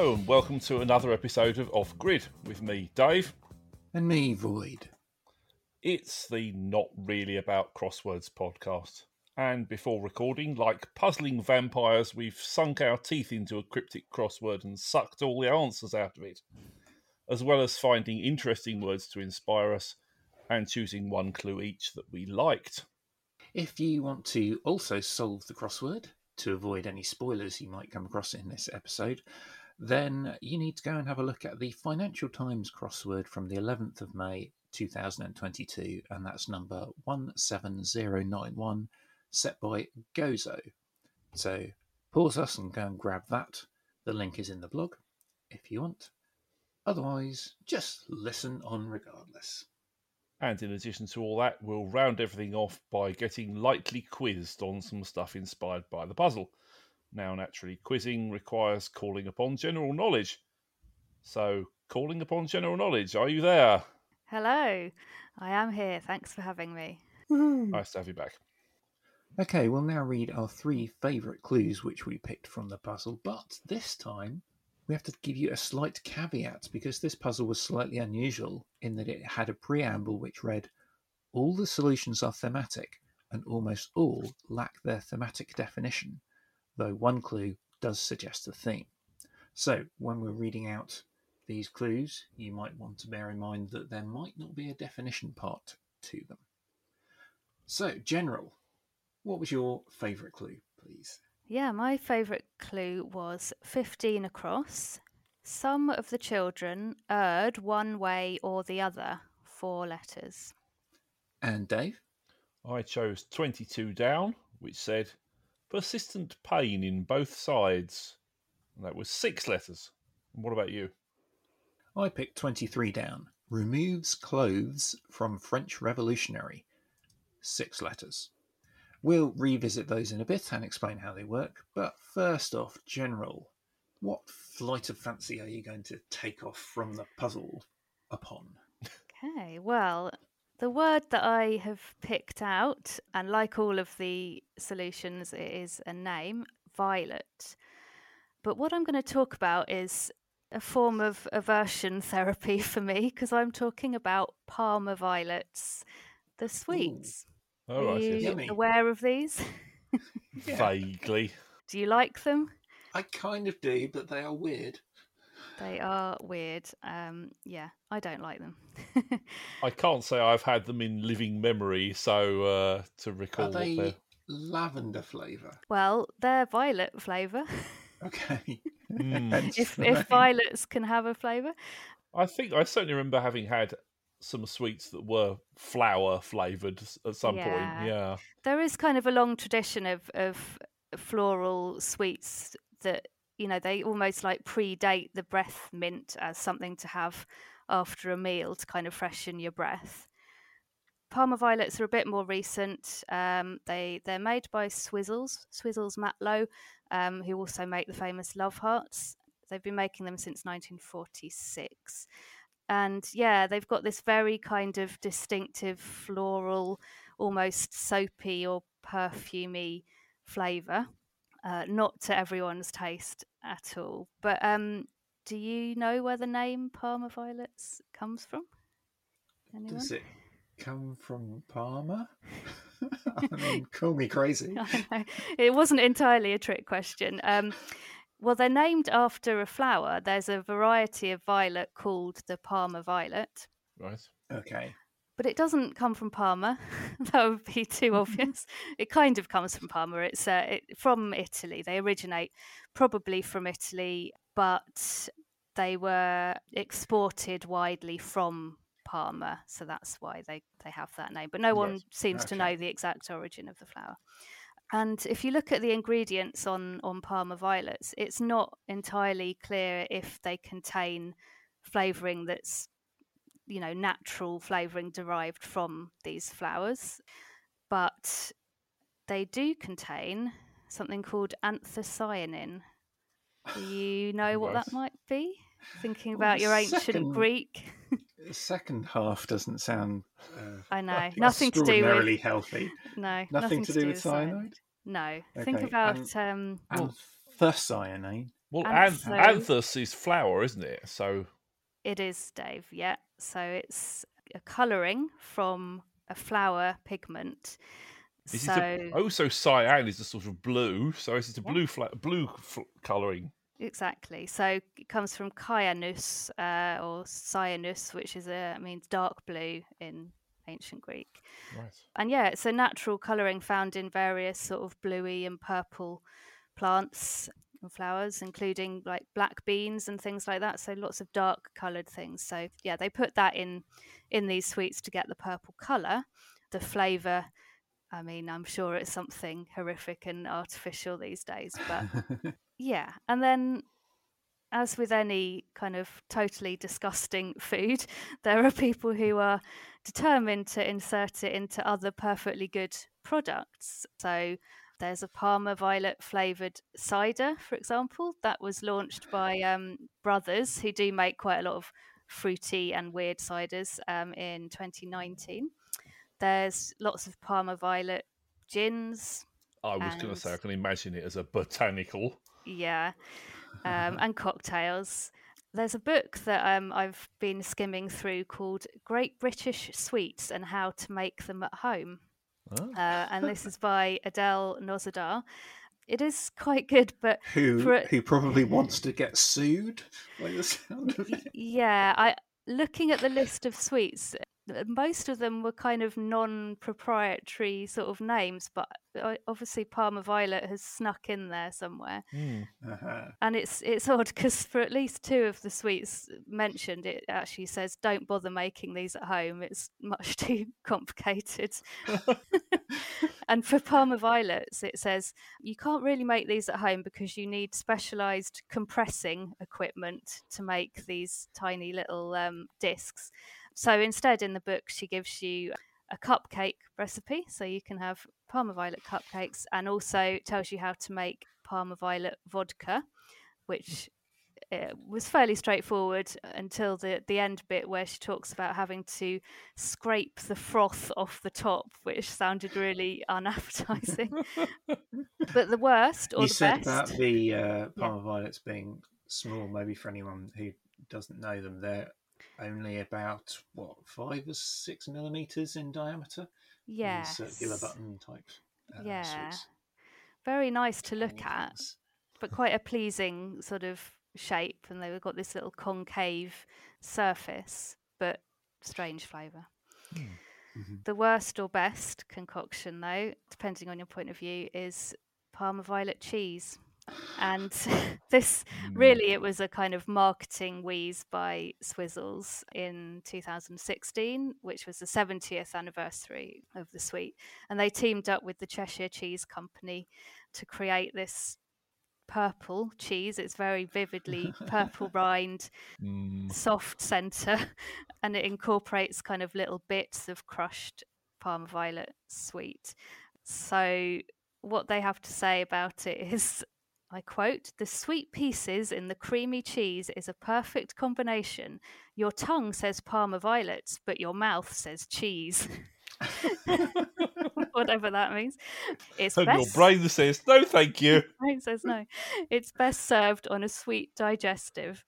Hello, and welcome to another episode of Off Grid with me, Dave. And me, Void. It's the Not Really About Crosswords podcast. And before recording, like puzzling vampires, we've sunk our teeth into a cryptic crossword and sucked all the answers out of it, as well as finding interesting words to inspire us and choosing one clue each that we liked. If you want to also solve the crossword to avoid any spoilers you might come across in this episode, then you need to go and have a look at the Financial Times crossword from the 11th of May 2022, and that's number 17091, set by Gozo. So pause us and go and grab that. The link is in the blog if you want. Otherwise, just listen on regardless. And in addition to all that, we'll round everything off by getting lightly quizzed on some stuff inspired by the puzzle. Now, naturally, quizzing requires calling upon general knowledge. So, calling upon general knowledge, are you there? Hello, I am here. Thanks for having me. Nice to have you back. Okay, we'll now read our three favourite clues which we picked from the puzzle, but this time we have to give you a slight caveat because this puzzle was slightly unusual in that it had a preamble which read All the solutions are thematic, and almost all lack their thematic definition, though one clue does suggest a theme. So, when we're reading out these clues, you might want to bear in mind that there might not be a definition part to them. So, General, what was your favourite clue, please? Yeah, my favourite clue was 15 across. Some of the children erred one way or the other, four letters. And Dave? I chose 22 down, which said persistent pain in both sides. And that was six letters. And what about you? I picked 23 down. Removes clothes from French Revolutionary. Six letters. We'll revisit those in a bit and explain how they work. But first off, General, what flight of fancy are you going to take off from the puzzle upon? Okay, well, the word that I have picked out, and like all of the solutions, it is a name violet. But what I'm going to talk about is a form of aversion therapy for me because I'm talking about Parma violets, the sweets. All right, Are you yes. Yummy. aware of these? Yeah. Vaguely. Do you like them? I kind of do, but they are weird. They are weird. Um, yeah, I don't like them. I can't say I've had them in living memory, so uh, to recall Are what they're. lavender flavour? well, they're violet flavour. Okay. Mm. If if violets can have a flavour. I think I certainly remember having had some sweets that were flour flavoured at some Yeah. point. Yeah. There is kind of a long tradition of of floral sweets that you know they almost like predate the breath mint as something to have after a meal to kind of freshen your breath. Parma violets are a bit more recent. Um, they they're made by Swizzels, Swizzels Matlow, um, who also make the famous Love Hearts. They've been making them since 1946, and yeah, they've got this very kind of distinctive floral, almost soapy or perfumey flavour. Uh, not to everyone's taste at all, but um, do you know where the name Parma violets comes from? Anyone? Does it come from Parma? I mean, call me crazy. I know. It wasn't entirely a trick question. Um, well, they're named after a flower. There's a variety of violet called the Parma violet, Right. Okay. But it doesn't come from Parma. that would be too obvious. It kind of comes from Parma. It's uh, it, from Italy. They originate probably from Italy, but they were exported widely from Parma, so that's why they, they have that name. But no one Right, seems to know the exact origin of the flower. And if you look at the ingredients on, on Parma violets, it's not entirely clear if they contain flavouring that's, you know, natural flavouring derived from these flowers. But they do contain something called anthocyanin. Do you know what that might be? Thinking about the your ancient second- Greek. The second half doesn't sound uh, I know. Nothing to do extraordinarily with healthy. no, Nothing to do with cyanide? No. Think Okay, about um Anthocyanine. Well, And an- anthus is flower, isn't it? So It is, Dave. Yeah. So it's a colouring from a flower pigment. is so a, oh, so cyan is a sort of blue. So it's a Yeah. blue fla- blue f- colouring? exactly. So it comes from cyanus uh, or cyanus, which is a means dark blue in ancient Greek. Right. And yeah, it's a natural colouring found in various sort of bluey and purple plants and flowers, including like black beans and things like that. So lots of dark coloured things. So yeah, they put that in in these sweets to get the purple colour. The flavour, I mean, I'm sure it's something horrific and artificial these days, but yeah. And then as with any kind of totally disgusting food, there are people who are determined to insert it into other perfectly good products. So there's a Parma Violet flavoured cider, for example, that was launched by um, Brothers, who do make quite a lot of fruity and weird ciders um, in 2019. There's lots of Parma Violet gins, I was going to say I can imagine it as a botanical. yeah, um, and cocktails. There's a book that um, I've been skimming through called Great British Sweets and How to Make Them at Home. Uh, and this is by Adele Nozedar. It is quite good, but who For who probably wants to get sued by the sound of it. yeah, I looking at the list of sweets, most of them were kind of non-proprietary sort of names, but uh, obviously Parma Violet has snuck in there somewhere. Hmm. Uh-huh. and it's it's odd because for at least two of the sweets mentioned, it actually says don't bother making these at home. It's much too complicated. and for Parma violets, it says you can't really make these at home because you need specialised compressing equipment to make these tiny little um, discs. So instead, in the book, she gives you a cupcake recipe, so you can have Parma violet cupcakes, and also tells you how to make Parma violet vodka, which uh, was fairly straightforward until the the end bit where she talks about having to scrape the froth off the top, which sounded really unappetizing. but the worst or you the said best, about the uh, Parma violets being small. Maybe for anyone who doesn't know them, they're only about what five or six millimeters in diameter. yeah, circular button type. Uh, Yeah. sweets. very nice to look at. but quite a pleasing sort of shape, and they've got this little concave surface, but strange flavour. Mhm. The worst or best concoction, though, depending on your point of view, is Parma violet cheese. And this Hmm. really, it was a kind of marketing wheeze by Swizzels in 2016, which was the 70th anniversary of the sweet. And they teamed up with the Cheshire Cheese Company to create this purple cheese. It's very vividly purple rind, Hmm. soft centre, and it incorporates kind of little bits of crushed Parma Violet sweet. So, what they have to say about it is I quote, the sweet pieces in the creamy cheese is a perfect combination. Your tongue says Parma Violets, but your mouth says cheese. Whatever that means. It's And your brain says, no, thank you. brain says no. It's best served on a sweet digestive,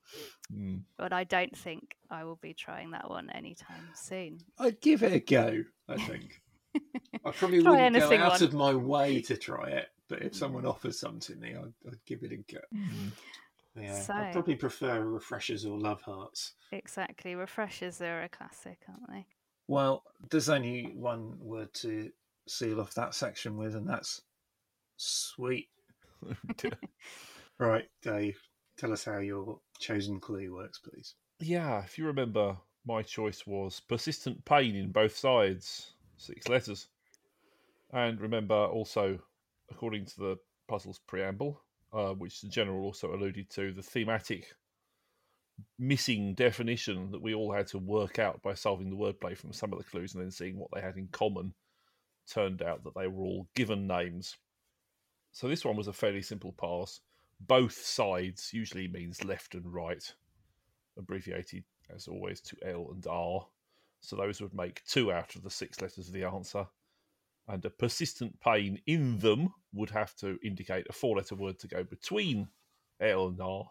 Hmm. but I don't think I will be trying that one anytime soon. I'd give it a go. I think. I probably Try wouldn't go out on. of my way to try it, but if someone offers something, to me, I'd, I'd give it a go. Hmm. Yeah, So- I'd probably prefer refreshers or love hearts. Exactly. Refreshers are a classic, aren't they? Well, there's only one word to seal off that section with, and that's sweet. Right, Dave, tell us how your chosen clue works, please. Yeah, if you remember, my choice was persistent pain in both sides, six letters. And remember also, according to the puzzle's preamble, uh, which the general also alluded to, the thematic missing definition that we all had to work out by solving the wordplay from some of the clues and then seeing what they had in common turned out that they were all given names. So this one was a fairly simple pass. Both sides usually means left and right abbreviated as always to L and R. So those would make two out of the six letters of the answer. And a persistent pain in them would have to indicate a four letter word to go between L and R.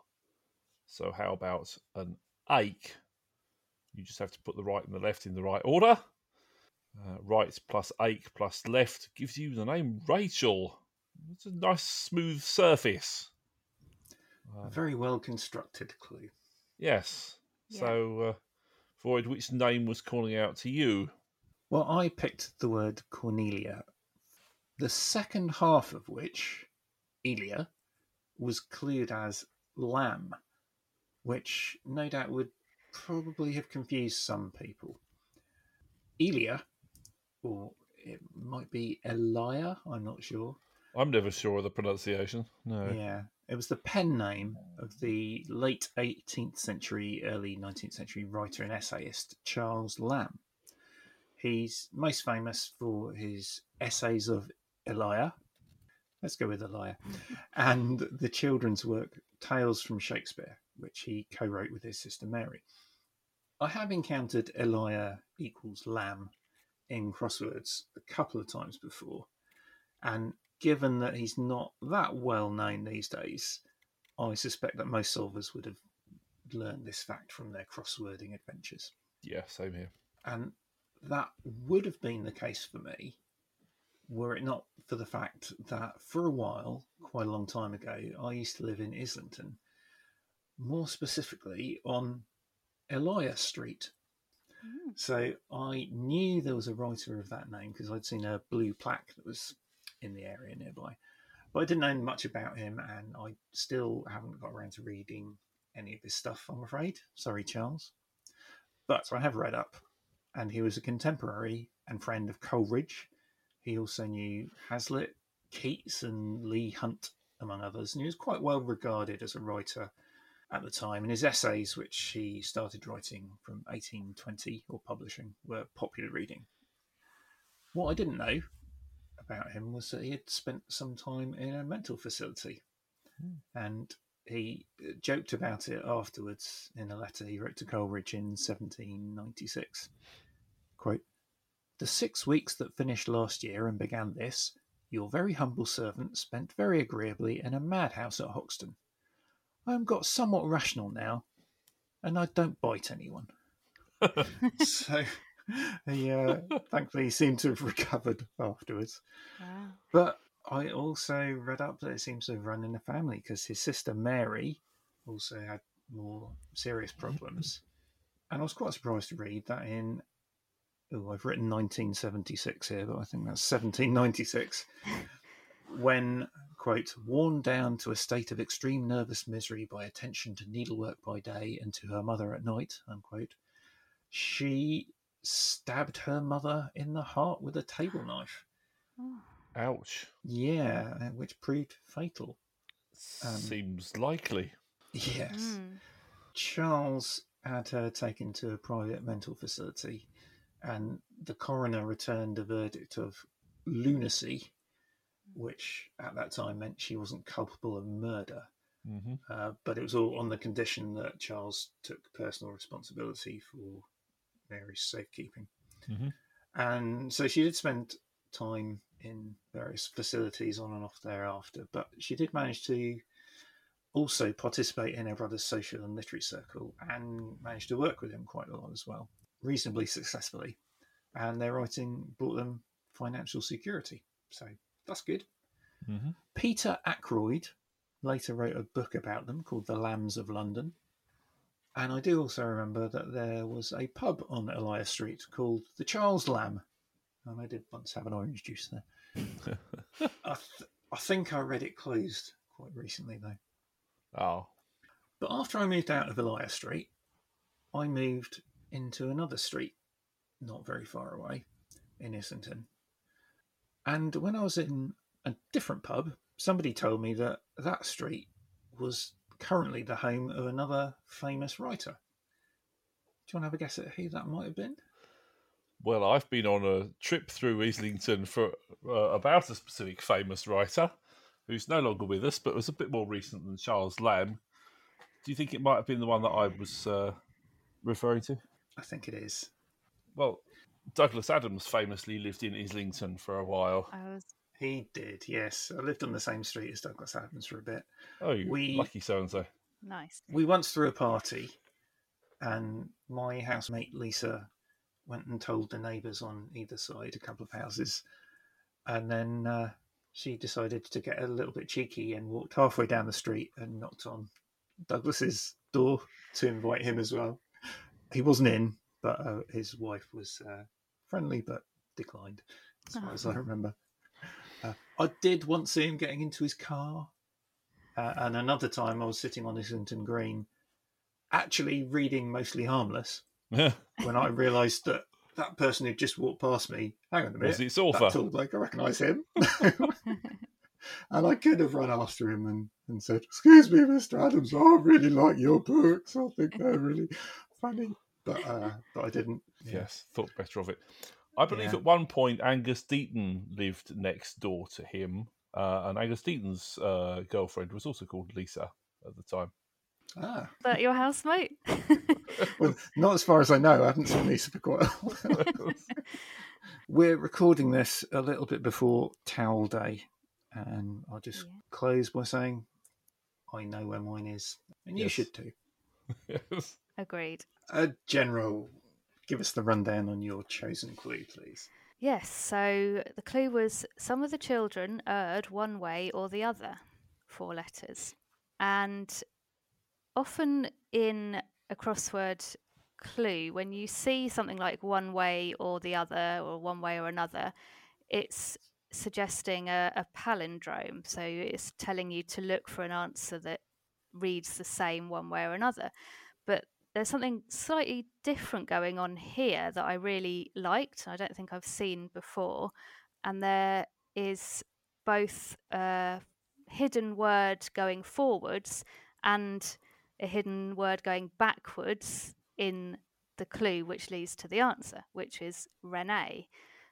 So how about an ache? You just have to put the right and the left in the right order. Uh, right plus ache plus left gives you the name Rachel. It's a nice smooth surface. A very well constructed clue. Yes. Yeah. So, uh, Void, which name was calling out to you? Well, I picked the word Cornelia, the second half of which, Elia, was clued as lamb, which no doubt would probably have confused some people. Elia, or it might be Elia, I'm not sure. I'm never sure of the pronunciation. No. Yeah, it was the pen name of the late 18th century, early 19th century writer and essayist Charles Lamb. He's most famous for his essays of Elia. Let's go with Elia. And the children's work Tales from Shakespeare, which he co wrote with his sister Mary. I have encountered Elia equals lamb in crosswords a couple of times before. And given that he's not that well known these days, I suspect that most solvers would have learned this fact from their crosswording adventures. Yeah, same here. And that would have been the case for me were it not for the fact that for a while, quite a long time ago, I used to live in Islington, more specifically on Elia Street. Mm. So I knew there was a writer of that name because I'd seen a blue plaque that was in the area nearby. But I didn't know much about him, and I still haven't got around to reading any of his stuff, I'm afraid. Sorry, Charles. But I have read up, and he was a contemporary and friend of Coleridge. He also knew Hazlitt, Keats, and Leigh Hunt, among others, and he was quite well regarded as a writer at the time. And his essays, which he started writing from 1820 or publishing, were popular reading. What I didn't know about him was that he had spent some time in a mental facility. Hmm. And he uh, joked about it afterwards in a letter he wrote to Coleridge in 1796. Quote, The six weeks that finished last year and began this, your very humble servant spent very agreeably in a madhouse at Hoxton. I am got somewhat rational now, and I don't bite anyone. so he uh, thankfully seemed to have recovered afterwards. Wow. But I also read up that it seems to have run in the family because his sister Mary also had more serious problems. And I was quite surprised to read that in, oh, I've written 1976 here, but I think that's 1796, when, quote, worn down to a state of extreme nervous misery by attention to needlework by day and to her mother at night, unquote, she stabbed her mother in the heart with a table knife. Oh. Ouch. Yeah, uh, which proved fatal. Um, Seems likely. Yes. Mm. Charles had her taken to a private mental facility, and the coroner returned a verdict of lunacy, which at that time meant she wasn't culpable of murder. hmm Uh, but it was all on the condition that Charles took personal responsibility for Mary's safekeeping. Mhm. And so she did spend time in various facilities on and off thereafter, but she did manage to also participate in her brother's social and literary circle and managed to work with him quite a lot as well, reasonably successfully. And their writing brought them financial security. So that's good. hmm Peter Ackroyd later wrote a book about them called The Lambs of London. And I do also remember that there was a pub on Elias Street called the Charles Lamb. And I did once have an orange juice there. I, th- I think I read it closed quite recently, though. Oh. But after I moved out of Elias Street, I moved into another street not very far away in Islington. And when I was in a different pub, somebody told me that that street was currently the home of another famous writer. Do you want to have a guess at who that might have been? Well, I've been on a trip through Islington for uh, about a specific famous writer who's no longer with us, but was a bit more recent than Charles Lamb. Do you think it might have been the one that I was uh, referring to? I think it is. Well, Douglas Adams famously lived in Islington for a while. I was He did, yes. I lived on the same street as Douglas Adams for a bit. Oh, you We- lucky so and so. Nice. We once threw a party, and my housemate Lisa went and told the neighbours on either side, a couple of houses, and then uh, she decided to get a little bit cheeky and walked halfway down the street and knocked on Douglas's door to invite him as well. He wasn't in, but uh, his wife was uh, friendly but declined, as far as I remember. Uh, I did once see him getting into his car, uh, and another time I was sitting on Islington Green, actually reading Mostly Harmless, when I realised that that person who'd just walked past me, hang on a minute, Was it that tall bloke, I recognise him. and I could have run after him and, and said, Excuse me, Mr. Adams, I really like your books. I think they're really funny. But uh, but I didn't. Yeah. Yes, thought better of it. I believe Yeah. at one point Angus Deayton lived next door to him, uh, and Angus Deayton's uh, girlfriend was also called Lisa at the time. Ah, But your housemate? well, not as far as I know. I haven't seen Lisa for quite a while. We're recording this a little bit before Towel Day, and I'll just Yeah. close by saying I know where mine is, and you should too. yes. Agreed. Uh, General, give us the rundown on your chosen clue, please. Yes, so the clue was some of the children erred one way or the other, four letters. And often in a crossword clue, when you see something like one way or the other, or one way or another, it's suggesting a, a palindrome. So it's telling you to look for an answer that reads the same one way or another. But there's something slightly different going on here that I really liked. I don't think I've seen before. And there is both a hidden word going forwards and a hidden word going backwards in the clue, which leads to the answer, which is Renee.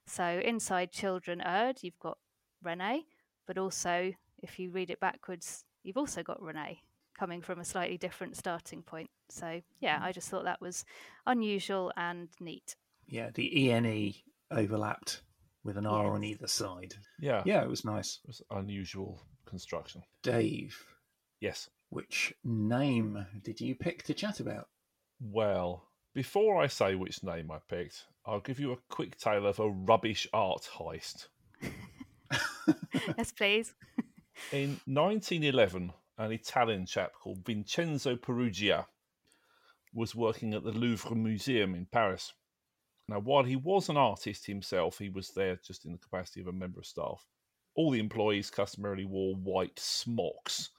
So inside children erred, you've got Renee, but also if you read it backwards, you've also got Renee coming from a slightly different starting point. So yeah, hmm. I just thought that was unusual and neat. Yeah, the ENE overlapped with an R on either side. Yeah, Yeah, it was nice. It was unusual construction. Dave, Yes. Which name did you pick to chat about? Well, before I say which name I picked, I'll give you a quick tale of a rubbish art heist. yes, please. In 1911, an Italian chap called Vincenzo Peruggia was working at the Louvre Museum in Paris. Now, while he was an artist himself, he was there just in the capacity of a member of staff. All the employees customarily wore white smocks.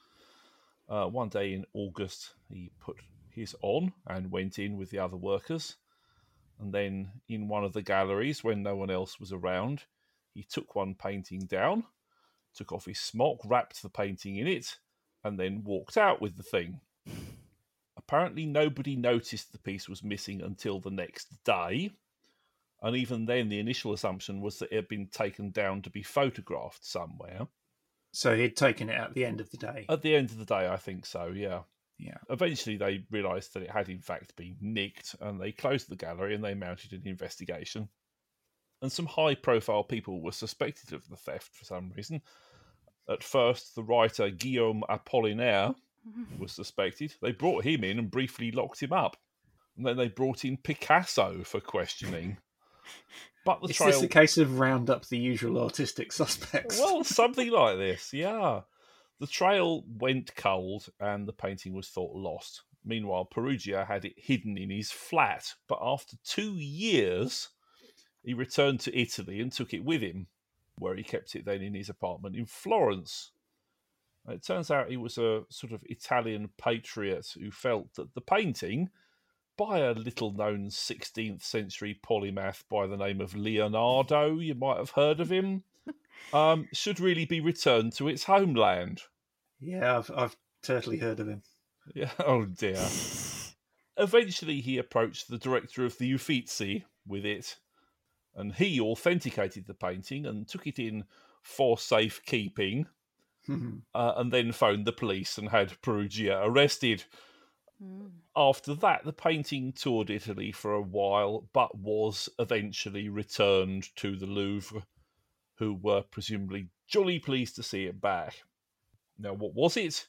Uh, one day in August, he put his on and went in with the other workers. And then, in one of the galleries, when no one else was around, he took one painting down took off his smock, wrapped the painting in it, and then walked out with the thing. Apparently, nobody noticed the piece was missing until the next day. And even then, the initial assumption was that it had been taken down to be photographed somewhere. So he'd taken it at the end of the day. At the end of the day, I think so, yeah. Yeah. Eventually, they realised that it had in fact been nicked, and they closed the gallery and they mounted an investigation. And some high profile people were suspected of the theft for some reason. At first, the writer Guillaume Apollinaire was suspected. They brought him in and briefly locked him up. And then they brought in Picasso for questioning. But the Is trail. this a case of round up the usual artistic suspects? Well, something like this, yeah. The trail went cold and the painting was thought lost. Meanwhile, Peruggia had it hidden in his flat, but after two years, he returned to Italy and took it with him, where he kept it then in his apartment in Florence. It turns out he was a sort of Italian patriot who felt that the painting, by a little known 16th century polymath by the name of Leonardo, you might have heard of him, um, should really be returned to its homeland. yeah, I've, I've totally heard of him. Yeah, oh dear. Eventually, he approached the director of the Uffizi with it, and he authenticated the painting and took it in for safekeeping, uh, and then phoned the police and had Peruggia arrested. Mm. After that, the painting toured Italy for a while, but was eventually returned to the Louvre, who were presumably jolly pleased to see it back. Now, what was it?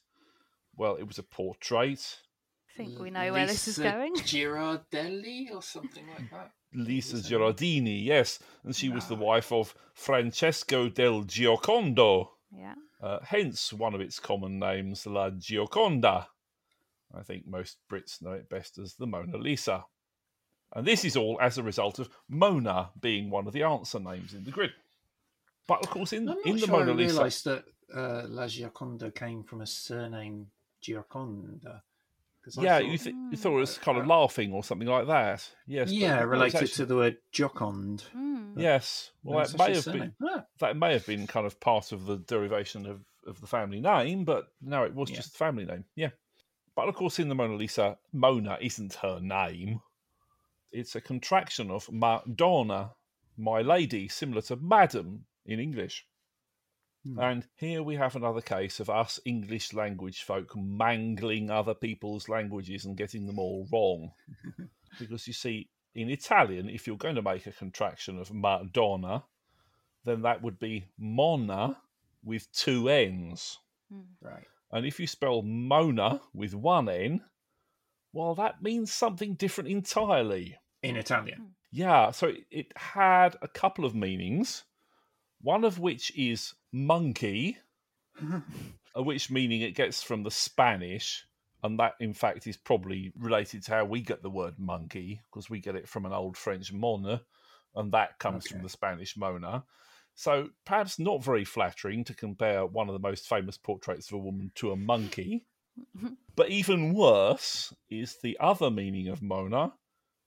Well, it was a portrait. I think we know where this is Lisa going. Girardelli or something like that. Lisa Lisa. Gherardini, yes, and she was the Ah. wife of Francesco del Giocondo, Yeah. uh, hence one of its common names, La Gioconda. I think most Brits know it best as the Mona Lisa. And this is all as a result of Mona being one of the answer names in the grid. But of course, in, in the sure Mona I Lisa, realised that uh, La Gioconda came from a surname Gioconda. 'Cause I yeah, thought- you, th- you Mm. thought it was kind of Uh, laughing or something like that. Yes, yeah, no, related actually- to the word Jocund. Mm. Yes, well, That's that may have a been surname. Ah, that may have been kind of part of the derivation of, of the family name, but no, it was Yeah. just the family name. Yeah. But of course, in the Mona Lisa, Mona isn't her name. It's a contraction of Madonna, my lady, similar to Madam in English. Hmm. And here we have another case of us English language folk mangling other people's languages and getting them all wrong. because you see, in Italian, if you're going to make a contraction of Madonna, then that would be Mona with two N's. Mm. right. And if you spell Mona with one N, well, that means something different entirely. In Italian. Yeah, so it, it had a couple of meanings, one of which is monkey, uh, which meaning it gets from the Spanish, and that in fact is probably related to how we get the word monkey, because we get it from an old French mona, and that comes from the Spanish mona. So perhaps not very flattering to compare one of the most famous portraits of a woman to a monkey. But even worse is the other meaning of Mona,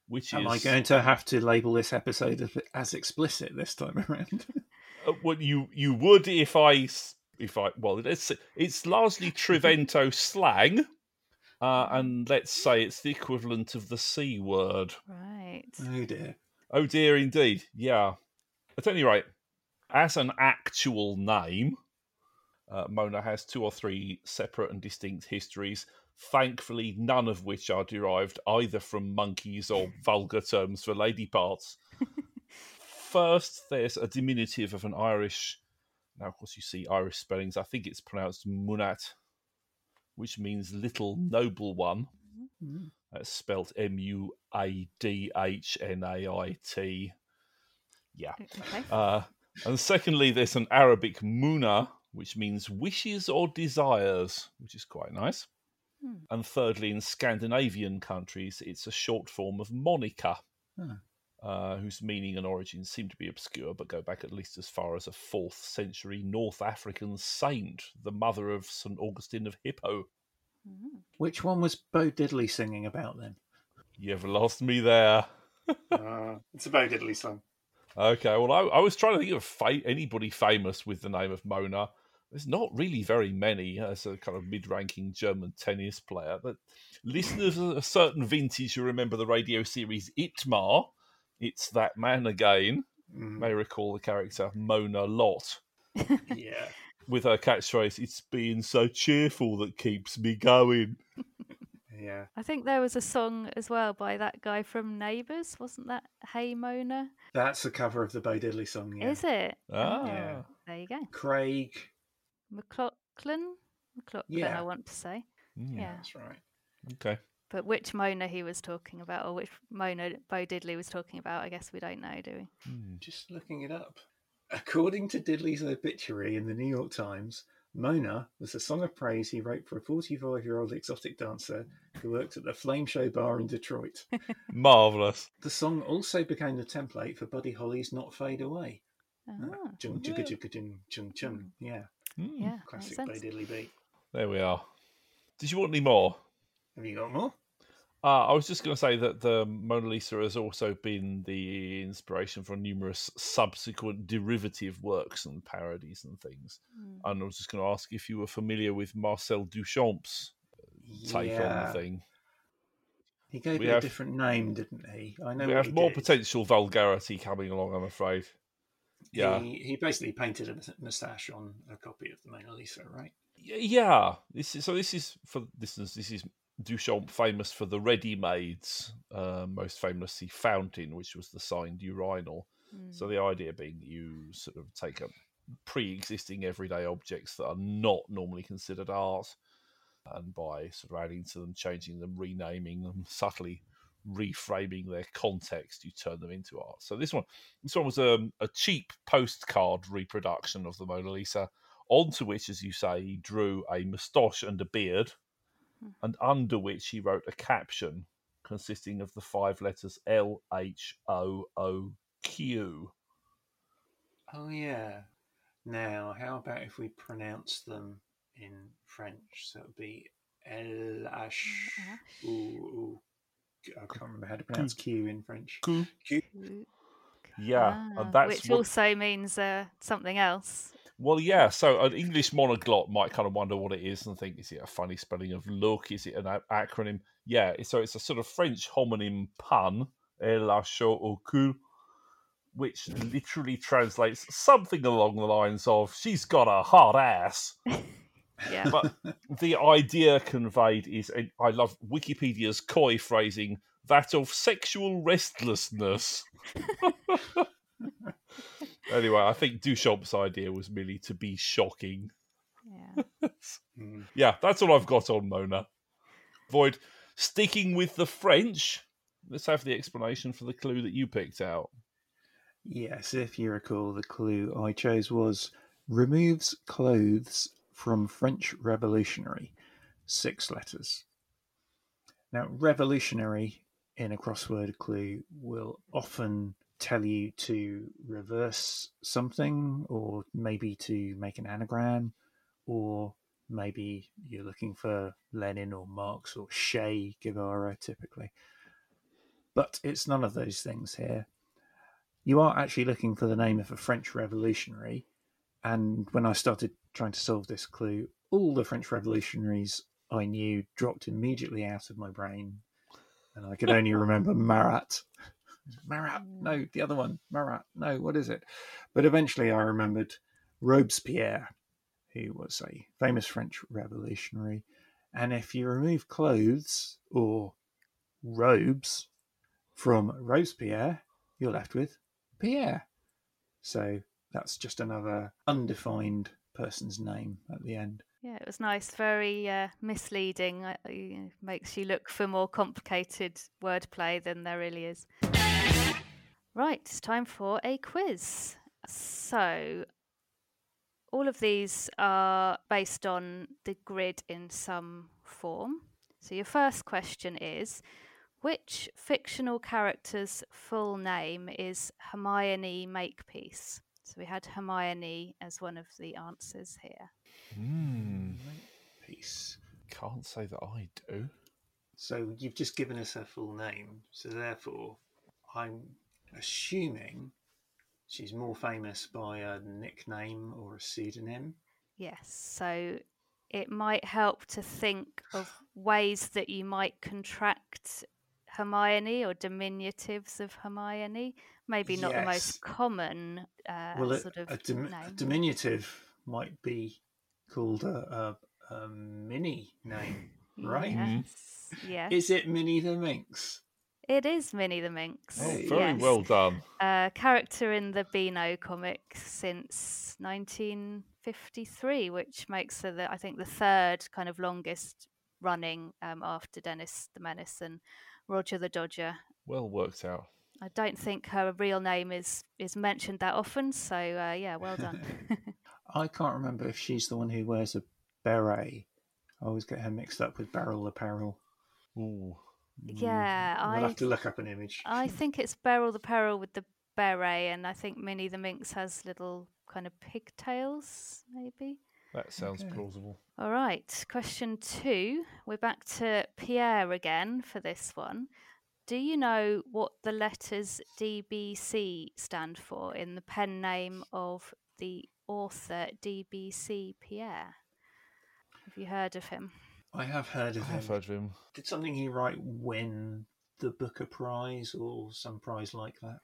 which Am is Am I going to have to label this episode as, as explicit this time around? Uh, well, you you would if I if I well it's it's largely Triveneto slang, uh, and let's say it's the equivalent of the c word. Right. oh dear. Oh dear, indeed. Yeah. At any rate, as an actual name, uh, Mona has two or three separate and distinct histories. Thankfully, none of which are derived either from monkeys or vulgar terms for lady parts. First, there's a diminutive of an Irish. Now, of course, you see Irish spellings. I think it's pronounced Munat, which means little noble one. Mm. That's spelt M U A D H N A I T. Yeah. Okay. Uh, and secondly, there's an Arabic muna, which means wishes or desires, which is quite nice. Hmm. And thirdly, in Scandinavian countries, it's a short form of Monica, Ah. uh, whose meaning and origins seem to be obscure, but go back at least as far as a fourth century North African saint, the mother of St. Augustine of Hippo. Mm. Which one was Bo Diddley singing about then? You've lost me there. uh, it's a Bo Diddley song. Okay, well, I, I was trying to think of fa- anybody famous with the name of Mona. There's not really very many as a kind of mid-ranking German tennis player. But listeners of a certain vintage who remember the radio series ITMA, it's that man again, Mm, may recall the character Mona Lott yeah. with her catchphrase, "It's being so cheerful that keeps me going." Yeah. I think there was a song as well by that guy from Neighbours, wasn't that Hey Mona? That's the cover of the Bo Diddley song. Yeah. Is it? Ah, Yeah. There you go. Craig. McLachlan? McLachlan, Yeah. I want to say. mm, Yeah. That's right. Okay. But which Mona he was talking about, or which Mona Bo Diddley was talking about, I guess we don't know, do we? Hmm. Just looking it up. According to Diddley's obituary in the New York Times, Mona was a song of praise he wrote for a 45 year old exotic dancer who worked at the Flame Show Bar in Detroit. Marvelous. The song also became the template for Buddy Holly's Not Fade Away. Ah, Chung chugga chugga chung chung chung. Yeah, Hmm. yeah, classic sense. Bo Diddley beat. There we are. Did you want any more? Have you got more? Uh, I was just going to say that the Mona Lisa has also been the inspiration for numerous subsequent derivative works and parodies and things. Mm. And I was just going to ask if you were familiar with Marcel Duchamp's take on the thing. He gave We it have- a different name, didn't he? I know we what have more did. potential vulgarity coming along, I'm afraid. Yeah. He, he basically painted a moustache on a copy of the Mona Lisa, right? Y- Yeah. This is so. This is for listeners. This is Duchamp, famous for the ready-mades, uh, most famously Fountain, which was the signed urinal. So the idea being that you sort of take up pre-existing everyday objects that are not normally considered art, and by sort of adding to them, changing them, renaming them, subtly reframing their context, you turn them into art. So this one, this one was um, a cheap postcard reproduction of the Mona Lisa, onto which, as you say, he drew a moustache and a beard, and under which he wrote a caption consisting of the five letters L H O O Q. Oh yeah. Now, how about if we pronounce them in French? So it would be L H O. I can't remember how to pronounce Q in French. Q. Q. Yeah, Ah, and that's which what- also means uh, something else. Well, yeah. So an English monoglot might kind of wonder what it is and think, is it a funny spelling of look? Is it an acronym? Yeah. So it's a sort of French homonym pun, "El lacho au cul," which literally translates something along the lines of "She's got a hard ass." Yeah. But the idea conveyed is, I love Wikipedia's coy phrasing, that of sexual restlessness. anyway, I think Duchamp's idea was merely to be shocking. yeah. Mm. Yeah, that's all I've got on Mona. Void, sticking with the French, let's have the explanation for the clue that you picked out. Yes, if you recall, the clue I chose was removes clothes from French Revolutionary. Six letters. Now, revolutionary in a crossword clue will often tell you to reverse something, or maybe to make an anagram, or maybe you're looking for Lenin or Marx or Che Guevara typically. But it's none of those things here you are actually looking for the name of a French revolutionary. And when I started trying to solve this clue, all the French revolutionaries I knew dropped immediately out of my brain. And I could only remember Marat. Marat, no, mm. the other one. Marat, no, what is it? But eventually I remembered Robespierre, who was a famous French revolutionary. And if you remove clothes or robes from Robespierre, you're left with Pierre. So that's just another undefined person's name at the end. Yeah, it was nice. Very uh, misleading. Uh, you know, makes you look for more complicated wordplay than there really is. Right, it's time for a quiz. So, all of these are based on the grid in some form. So, your first question is Which fictional character's full name is Hermione Makepeace? So, we had Hermione as one of the answers here. Hmm, Peace. can't say that I do. So you've just given us her full name. So therefore, I'm assuming she's more famous by a nickname or a pseudonym. Yes, so it might help to think of ways that you might contract Hermione or diminutives of Hermione. Maybe not the most common uh, well, a, sort of a, dim- a diminutive might be called a, a, a mini name, right? Yes, yes. Is it Minnie the Minx? It is Minnie the Minx. Oh, very yes. well done. Uh, character in the Beano comic since 1953, which makes her, the, I think, the third kind of longest running um, after Dennis the Menace and Roger the Dodger. Well worked out. I don't think her real name is is mentioned that often, so uh, yeah, well done. I can't remember if she's the one who wears a beret. I always get her mixed up with Beryl Apparel. Ooh. yeah, I'll I have to look up an image. I think it's Beryl the Peril with the beret, and I think Minnie the Minx has little kind of pigtails, maybe. That sounds Okay. plausible. All right, question two. We're back to Pierre again for this one. Do you know what the letters DBC stand for in the pen name of the author DBC Pierre? Have you heard of him? I have heard I of have him. heard of him. Did something he write win the Booker Prize or some prize like that?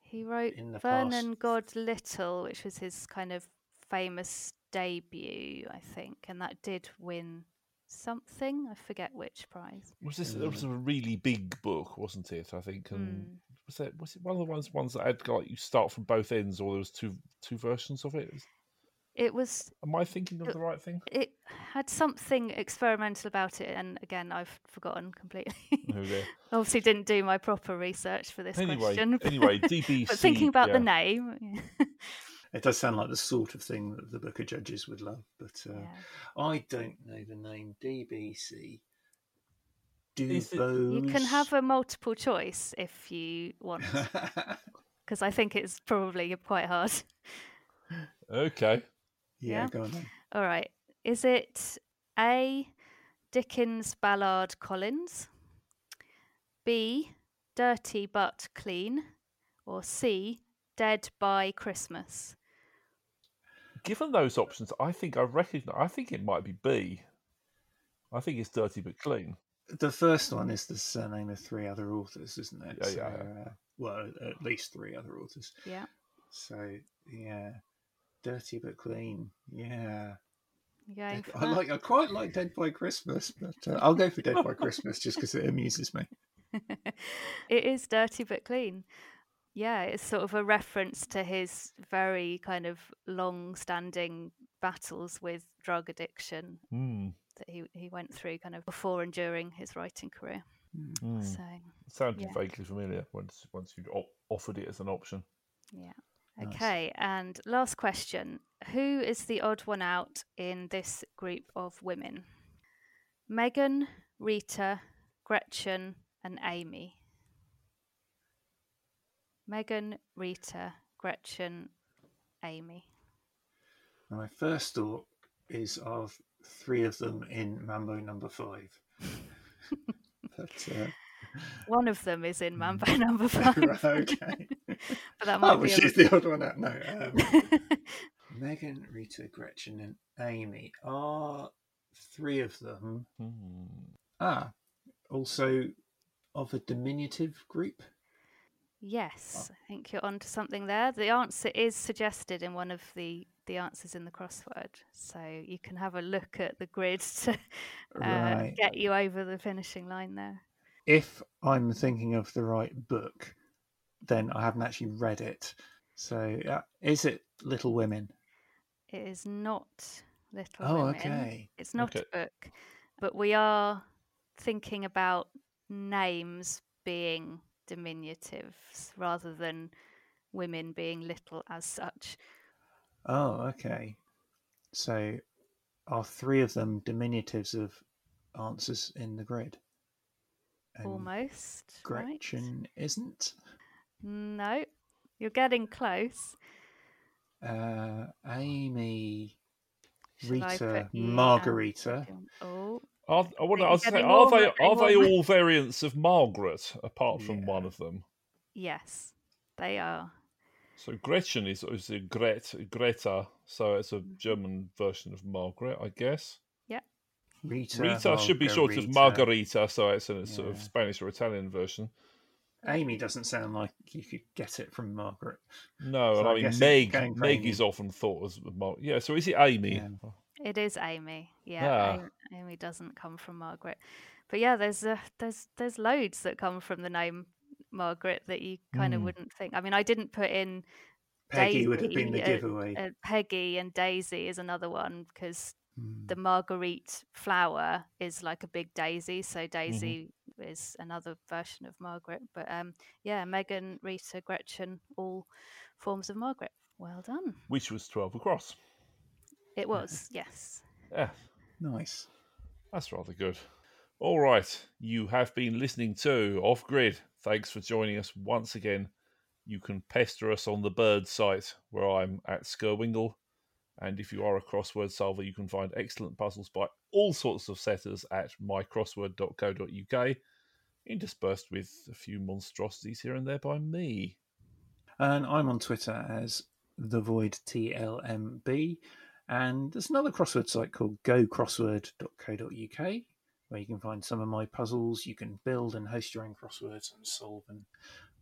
He wrote In the Vernon God Little, which was his kind of famous debut, I think, and that did win something. I forget which prize. Was this? It was a really big book, wasn't it? I think, and Mm. was that was it one of the ones ones that had like you start from both ends, or there was two two versions of it? It was. Am I thinking of It- the right thing? It had something experimental about it, and again, I've forgotten completely. Oh, dear. Obviously, didn't do my proper research for this Anyway, question. anyway, DBC. but thinking about yeah. the name, It does sound like the sort of thing that the Book of Judges would love, but uh, yeah. I don't know the name DBC. Is it- Dubose. you can have a multiple choice if you want, because I think it's probably quite hard. Okay. yeah, Yeah. go on then. All right. Is it A. Dickens Ballard Collins, B. Dirty but Clean, or C. Dead by Christmas? Given those options, I think I recognise. I think it might be B. I think it's dirty but clean. The first one is the surname of three other authors, isn't it? Yeah, so, yeah, yeah. Uh, well, at least three other authors. Yeah. So yeah, dirty but clean. Yeah, You going Dead- for I that? like. I quite like Dead by Christmas, but uh, I'll go for Dead by Christmas just because it amuses me. it is dirty but clean. Yeah, it's sort of a reference to his very kind of long-standing battles with drug addiction Hmm. that he, he went through kind of before and during his writing career. Hmm. So Sounded yeah. vaguely familiar once once you'd o- offered it as an option. yeah. Nice. Okay, and last question. Who is the odd one out in this group of women? Megan, Rita, Gretchen, and Amy. Megan, Rita, Gretchen, Amy. And my first thought is of three of them in Mambo Number Five. but uh, One of them is Mm. in Mambo number five. okay. but that might Oh, be she's the odd one out. No, um. Megan, Rita, Gretchen, and Amy are three of them. Hmm. Ah, also of a diminutive group. Yes, I think you're onto something there. The answer is suggested in one of the the answers in the crossword, so you can have a look at the grid to uh, Right. get you over the finishing line there. If I'm thinking of the right book, then I haven't actually read it. So, uh, is it Little Women? It is not Little Oh, Women. okay. It's not Okay. a book, but we are thinking about names being diminutives rather than women being little as such. Oh, okay. So, are three of them diminutives of answers in the grid? And Almost. right? Gretchen isn't. No, you're getting close. Uh, Amy, Shall Rita, put you down? Margarita. Oh, Are, I wonder, You're I was saying, getting are they are they all variants of Margaret apart from Yeah. one of them? yes, they are. So Gretchen is is a Gret Greta, so it's a Mm-hmm. German version of Margaret, I guess. Rita, Rita should be short of Margarita, so it's a sort of Spanish or Italian version. Amy doesn't sound like you could get it from Margaret. No, So and I I mean Meg. Meg is often thought as Mar- yeah. So is it Amy? Yeah. It is Amy. Yeah, Ah. Amy, Amy doesn't come from Margaret, but yeah, there's uh, there's there's loads that come from the name Margaret that you kind of Mm. wouldn't think. I mean, I didn't put in Peggy would have been the Daisy, uh, giveaway. uh, Peggy and Daisy is another one because Hmm. the marguerite flower is like a big daisy so daisy is another version of margaret but um yeah megan rita gretchen all forms of margaret well done Which was twelve across. It was yes Yeah, Nice. that's rather good. All right, you have been listening to Off Grid. Thanks for joining us once again. You can pester us on the Bird site, where I'm at Skirwingle. And if you are a crossword solver, you can find excellent puzzles by all sorts of setters at mycrossword.co.uk, interspersed with a few monstrosities here and there by me. And I'm on Twitter as the Void TLMB. And there's another crossword site called gocrossword.co.uk where you can find some of my puzzles. You can build and host your own crosswords and solve and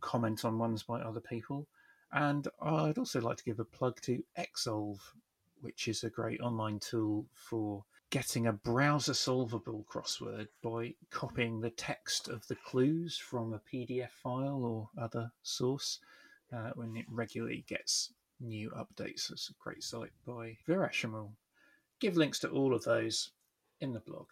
comment on ones by other people. And I'd also like to give a plug to Exolve, which is a great online tool for getting a browser solvable crossword by copying the text of the clues from a PDF file or other source uh, when it regularly gets new updates. It's a great site by Viresh, give links to all of those in the blog.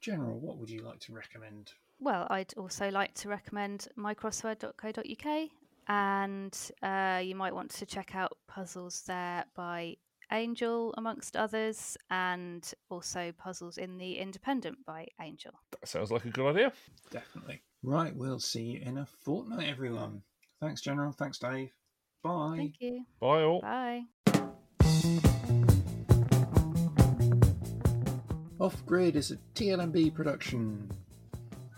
General, what would you like to recommend? Well, I'd also like to recommend mycrossword.co.uk, and uh, you might want to check out puzzles there by Angel, amongst others, and also puzzles in the Independent by Angel. That sounds like a good idea. Definitely. Right, we'll see you in a fortnight, everyone. Thanks, General. Thanks, Dave. Bye. Thank you. Bye all. Bye. Off Grid is a TLMB production.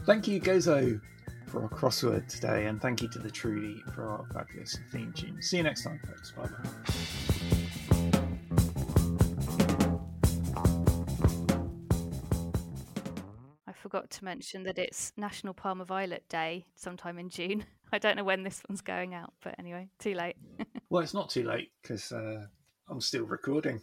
Thank you, Gozo, for our crossword today, and thank you to the Trudy for our fabulous theme tune. See you next time, folks. Bye bye. I forgot to mention that it's National Parma Violet Day sometime in June. I don't know when this one's going out, but anyway, too late. Well, it's not too late because uh, I'm still recording.